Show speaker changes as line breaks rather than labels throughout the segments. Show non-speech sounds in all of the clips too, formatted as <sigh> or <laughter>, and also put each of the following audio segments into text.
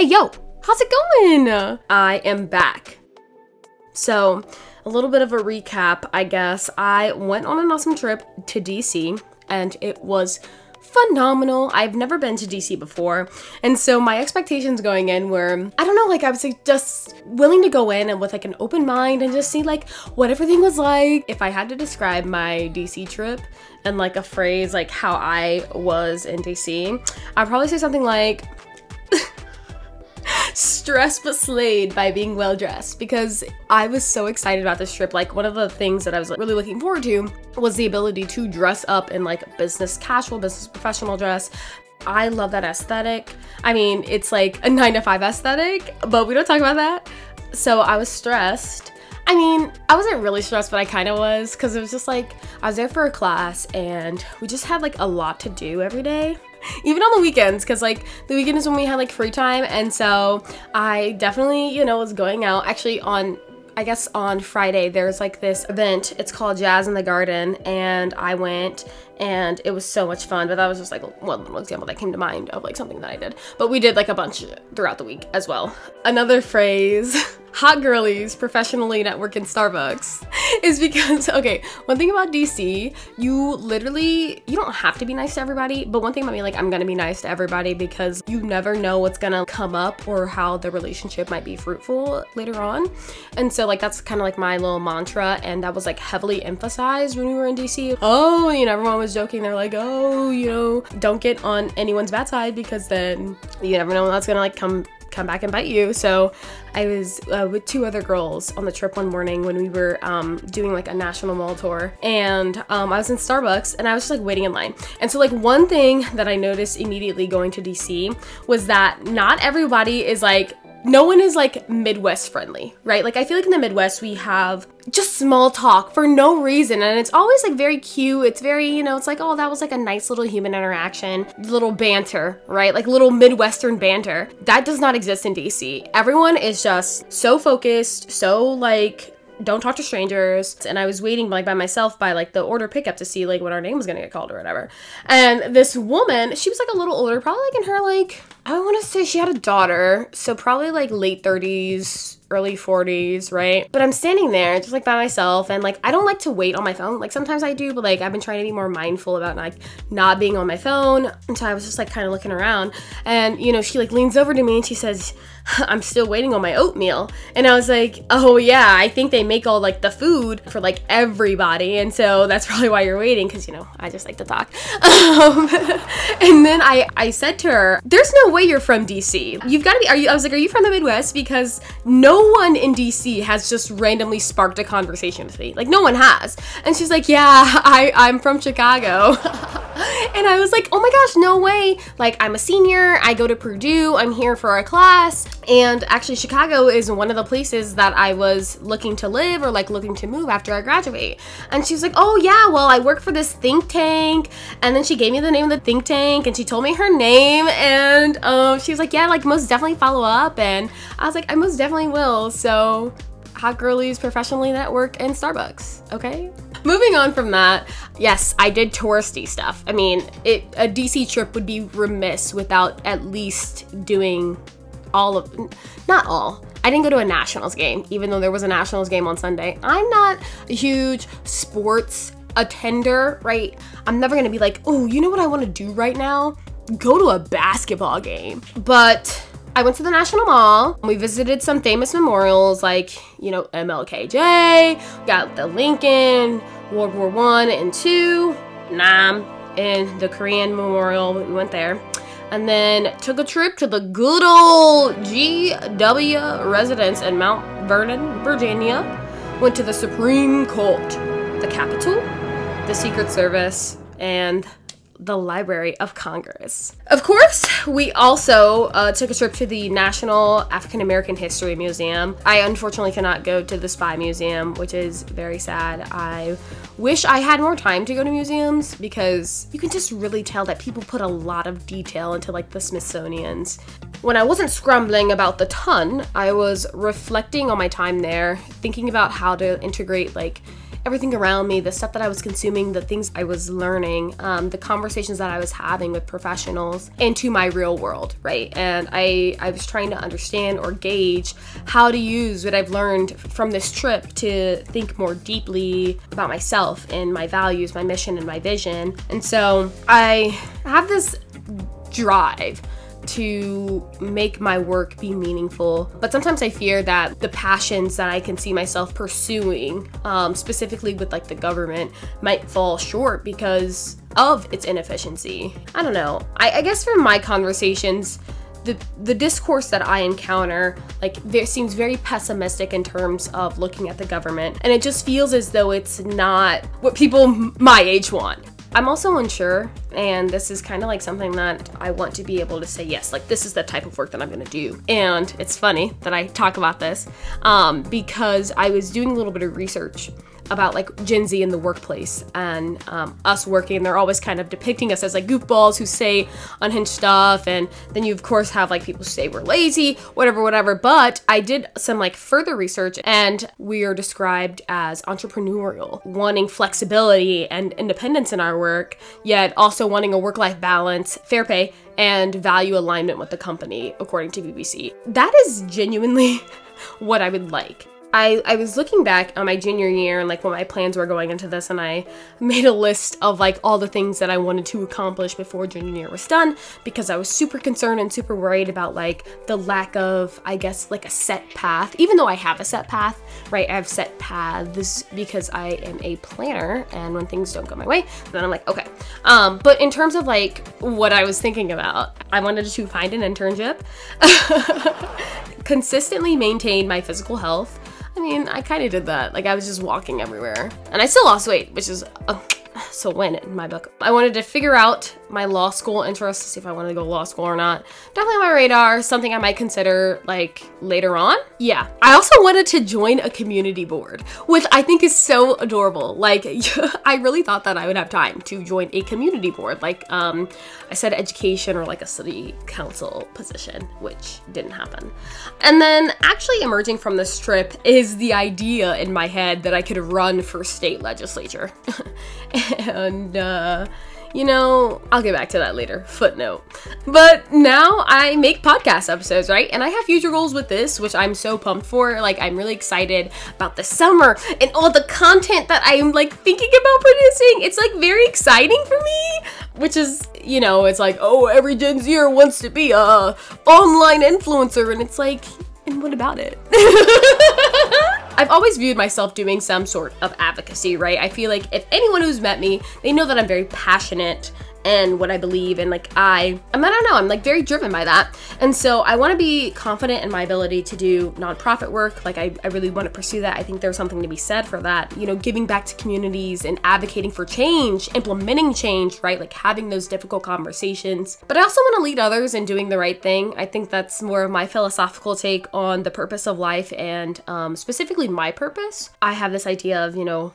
Hey, yo, how's it going? I am back. So, a little bit of a recap, I guess. I went on an awesome trip to DC and it was phenomenal. I've never been to DC before. And so my expectations going in were, I don't know, like I was like just willing to go in and with like an open mind and just see like what everything was like. If I had to describe my DC trip and like a phrase like how I was in DC, I'd probably say something like stressed but slayed by being well dressed because I was so excited about this trip. Like one of the things that I was like, really looking forward to was the ability to dress up in like business casual, business professional dress. I love that aesthetic. I mean, it's like a 9 to 5 aesthetic, but we don't talk about that. So I was stressed. I mean, I wasn't really stressed, but I kind of was because it was just like I was there for a class and we just had like a lot to do every day <laughs> even on the weekends because like the weekend is when we had like free time and so i definitely you know was going out actually on I guess on Friday there's like this event. It's called Jazz in the Garden, and I went and it was so much fun. But that was just like one little example that came to mind of like something that I did. But we did like a bunch throughout the week as well. Another phrase <laughs> hot girlies professionally network in Starbucks <laughs> is because <laughs> okay, one thing about DC, you literally you don't have to be nice to everybody, but one thing about me like I'm going to be nice to everybody because you never know what's going to come up or how the relationship might be fruitful later on. And so like that's kind of like my little mantra and that was like heavily emphasized when we were in DC. Oh, you know, everyone was joking. They're like, "Oh, you know, don't get on anyone's bad side because then you never know that's going to like come come back and bite you. So I was uh, with two other girls on the trip one morning when we were um, doing like a national mall tour, and um, I was in Starbucks and I was just like waiting in line. And so like one thing that I noticed immediately going to DC was that not everybody is like no one is like Midwest friendly, right? Like I feel like in the Midwest we have just small talk for no reason and it's always like very cute. It's very, you know, it's like, oh, that was like a nice little human interaction, little banter, right? Like little Midwestern banter. That does not exist in DC. Everyone is just so focused, so like don't talk to strangers and i was waiting like by myself by like the order pickup to see like what our name was gonna get called or whatever and this woman she was like a little older probably like in her like i want to say she had a daughter so probably like late 30s early 40s, right? But I'm standing there just like by myself and like I don't like to wait on my phone. Like sometimes I do, but like I've been trying to be more mindful about like not being on my phone. And so I was just like kind of looking around and you know, she like leans over to me and she says, I'm still waiting on my oatmeal. And I was like, oh yeah, I think they make all like the food for like everybody. And so that's <laughs> probably why you're waiting because, you know, I just like to talk. <laughs> Um, <laughs> and then I, I said to her, there's no way you're from DC. You've got to be, are you, I was like, are you from the Midwest? Because no one in DC has just randomly sparked a conversation with me. Like no one has. And she's like, "Yeah, <laughs> I I'm from Chicago." <laughs> and I was like, "Oh my gosh, no way. Like I'm a senior. I go to Purdue. I'm here for a class." And actually Chicago is one of the places that I was looking to live or like looking to move after I graduate. And she's like, "Oh yeah, well, I work for this think tank." And then she gave me the name of the think tank and she told me her name and um, she was like, "Yeah, like most definitely follow up." And I was like, "I most definitely will." So, hot girlies professionally network and Starbucks, okay? Moving on from that, yes, I did touristy stuff. I mean, it a DC trip would be remiss without at least doing all of not all. I didn't go to a Nationals game, even though there was a Nationals game on Sunday. I'm not a huge sports attender, right? I'm never gonna be like, oh, you know what I wanna do right now? Go to a basketball game. But I went to the National Mall. We visited some famous memorials like, you know, MLKJ, got the Lincoln, World War One and Two, Nam, and the Korean Memorial. We went there. And then took a trip to the good old GW residence in Mount Vernon, Virginia. Went to the Supreme Court, the Capitol, the Secret Service, and the Library of Congress. Of course, we also uh, took a trip to the National African American History Museum. I unfortunately cannot go to the Spy Museum, which is very sad. I wish I had more time to go to museums because you can just really tell that people put a lot of detail into like the Smithsonian's. When I wasn't scrambling about the ton, I was reflecting on my time there, thinking about how to integrate like everything around me, the stuff that I was consuming, the things I was learning, um, the conversations that I was having with professionals into my real world, right? And I, I was trying to understand or gauge how to use what I've learned from this trip to think more deeply about myself and my values, my mission, and my vision. And so I have this drive to make my work be meaningful. But sometimes I fear that the passions that I can see myself pursuing, um, specifically with like the government, might fall short because of its inefficiency. I don't know. I, I guess from my conversations, the the discourse that I encounter, like there seems very pessimistic in terms of looking at the government, and it just feels as though it's not what people my age want. I'm also unsure, and this is kind of like something that I want to be able to say yes, like this is the type of work that I'm gonna do. And it's funny that I talk about this um, because I was doing a little bit of research about like Gen Z in the workplace and um, us working. They're always kind of depicting us as like goofballs who say unhinged stuff, and then you of course have like people say we're lazy, whatever, whatever. But I did some like further research, and we are described as entrepreneurial, wanting flexibility and independence in our work, yet also wanting a work-life balance, fair pay, and value alignment with the company, according to BBC. That is genuinely <laughs> what I would like. I, I was looking back on my junior year and like what my plans were going into this and I <laughs> made a list of like all the things that I wanted to accomplish before junior year was done because I was super concerned and super worried about like the lack of I guess like a set path. Even though I have a set path right I have set paths because I am a planner and when things don't go my way then I'm like okay. Um but in terms of like what I was thinking about I wanted to find an internship. <laughs> Consistently maintain my physical health I mean, I kind of did that. Like, I was just walking everywhere. And I still lost weight, which is a so win in my book. I wanted to figure out my law school interest to see if I wanted to go to law school or not. Definitely on my radar, something I might consider like later on. Yeah. I also wanted to join a community board, which I think is so adorable. Like <laughs> I really thought that I would have time to join a community board. Like um I said education or like a city council position, which didn't happen. And then actually emerging from this trip is the idea in my head that I could run for state legislature. <laughs> and uh, you know, I'll get back to that later. Footnote. But now I make podcast episodes, right? And I have future goals with this, which I'm so pumped for. Like, I'm really excited about the summer and all the content that I'm like thinking about producing. It's like very exciting for me, which is, you know, it's like, oh, every Gen Zer wants to be a online influencer. And it's like, and what about it? <laughs> I've always viewed myself doing some sort of advocacy, right? I feel like if anyone who's met me, they know that I'm very passionate and what I believe and like I I don't know I'm like very driven by that. And so I want to be confident in my ability to do nonprofit work like I, I really want to pursue that. I think there's something to be said for that you know giving back to communities and advocating for change implementing change right? Like having those difficult conversations. But I also want to lead others in doing the right thing. I think that's more of my philosophical take on the purpose of life and um, specifically my purpose. I have this idea of you know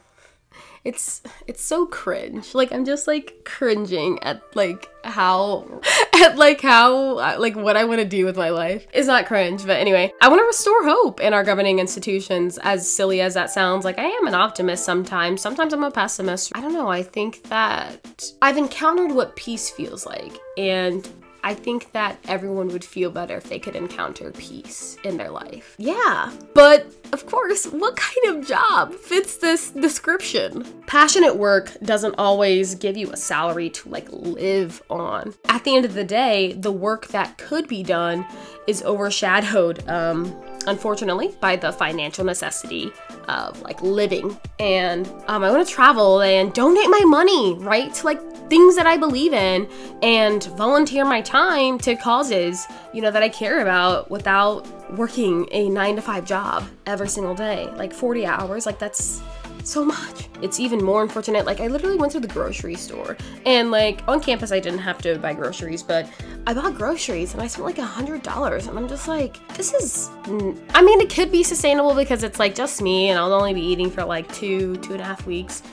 it's it's so cringe. Like i'm just like cringing at like how <laughs> at like how uh, like what i want to do with my life. Is not cringe but anyway i want to restore hope in our governing institutions. As silly as that sounds like i am an optimist sometimes. Sometimes i'm a pessimist. I don't know i think that i've encountered what peace feels like and I think that everyone would feel better if they could encounter peace in their life. Yeah, but of course, what kind of job fits this description? Passionate work doesn't always give you a salary to like live on. At the end of the day, the work that could be done is overshadowed, um, unfortunately, by the financial necessity of like living. And um, I want to travel and donate my money, right, to like things that I believe in and volunteer my time to causes, you know, that I care about without working a 9 to 5 job every single day. Like 40 hours, like that's so much. It's even more unfortunate. Like, I literally went to the grocery store and, like, on campus, I didn't have to buy groceries, but I bought groceries and I spent like a hundred dollars. And I'm just like, this is, I mean, it could be sustainable because it's like just me and I'll only be eating for like two, two and a half weeks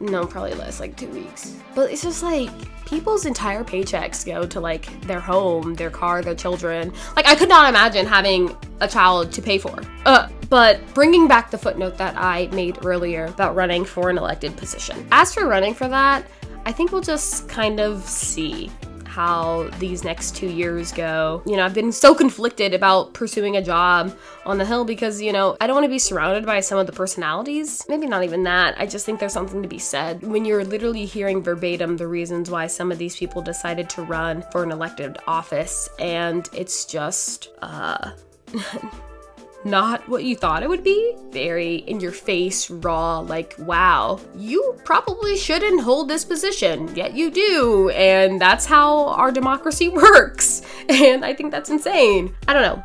no, probably less, like two weeks. But it's just like people's entire paychecks go to like their home, their car, their children. Like I could not imagine having a child to pay for. Uh, but bringing back the footnote that I made earlier about running for an elected position. As for running for that, I think we'll just kind of see how these next two years go. You know, I've been so conflicted about pursuing a job on the Hill because, you know, I don't want to be surrounded by some of the personalities. Maybe not even that. I just think there's something to be said when you're literally hearing verbatim the reasons why some of these people decided to run for an elected office. And it's just, uh, <laughs> not what you thought it would be. Very in your face, raw, like, wow, you probably shouldn't hold this position, yet you do. And that's how our democracy <laughs> works. And I think that's insane. I don't know.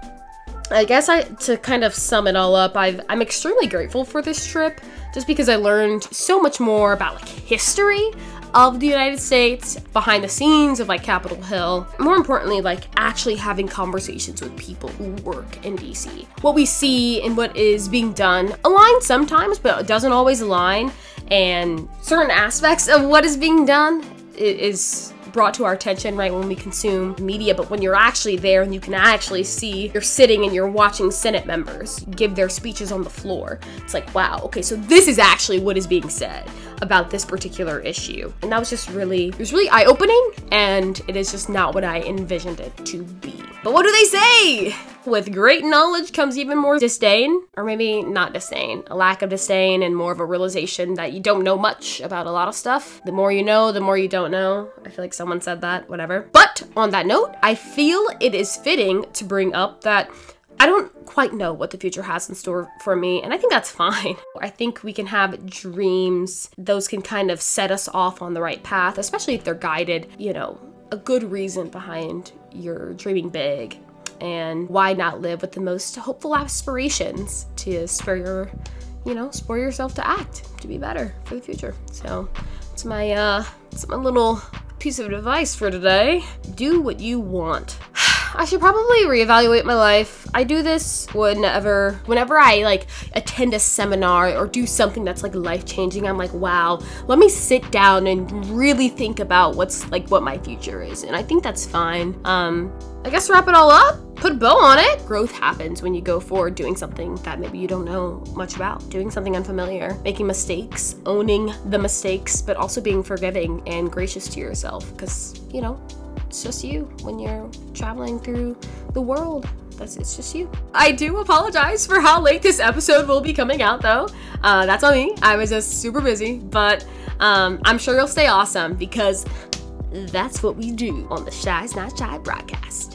I guess I to kind of sum it all up, i am extremely grateful for this trip just because I learned so much more about like history of the United States, behind the scenes of like Capitol Hill. More importantly, like actually having conversations with people who work in DC. What we see and what is being done align sometimes, but doesn't always align. And certain aspects of what is being done is brought to our attention right when we consume media, but when you're actually there and you can actually see you're sitting and you're watching Senate members give their speeches on the floor, it's like, wow, okay, so this is actually what is being said about this particular issue. And that was just really, it was really eye opening, and it is just not what I envisioned it to be. But what do they say? With great knowledge comes even more disdain, or maybe not disdain, a lack of disdain and more of a realization that you don't know much about a lot of stuff. The more you know, the more you don't know. I feel like someone said that, whatever. But on that note, I feel it is fitting to bring up that I don't quite know what the future has in store for me, and I think that's <laughs> fine. I think we can have dreams, those can kind of set us off on the right path, especially if they're guided, you know, a good reason behind your dreaming big and why not live with the most hopeful aspirations to spur your you know spur yourself to act to be better for the future. So it's my uh it's my little piece of advice for today. Do what you want I should probably reevaluate my life. I do this whenever whenever I like attend a seminar or do something that's like life-changing. I'm like, "Wow, let me sit down and really think about what's like what my future is." And I think that's fine. Um I guess wrap it all up, put a bow on it. Growth happens when you go forward doing something that maybe you don't know much about, doing something unfamiliar, making mistakes, owning the mistakes, but also being forgiving and gracious to yourself because, you know, it's just you when you're traveling through the world. That's it's just you. I do apologize for how late this episode will be coming out, though. Uh, that's on me. I was just super busy, but um, I'm sure you'll stay awesome because that's what we do on the Shy's Not Shy broadcast.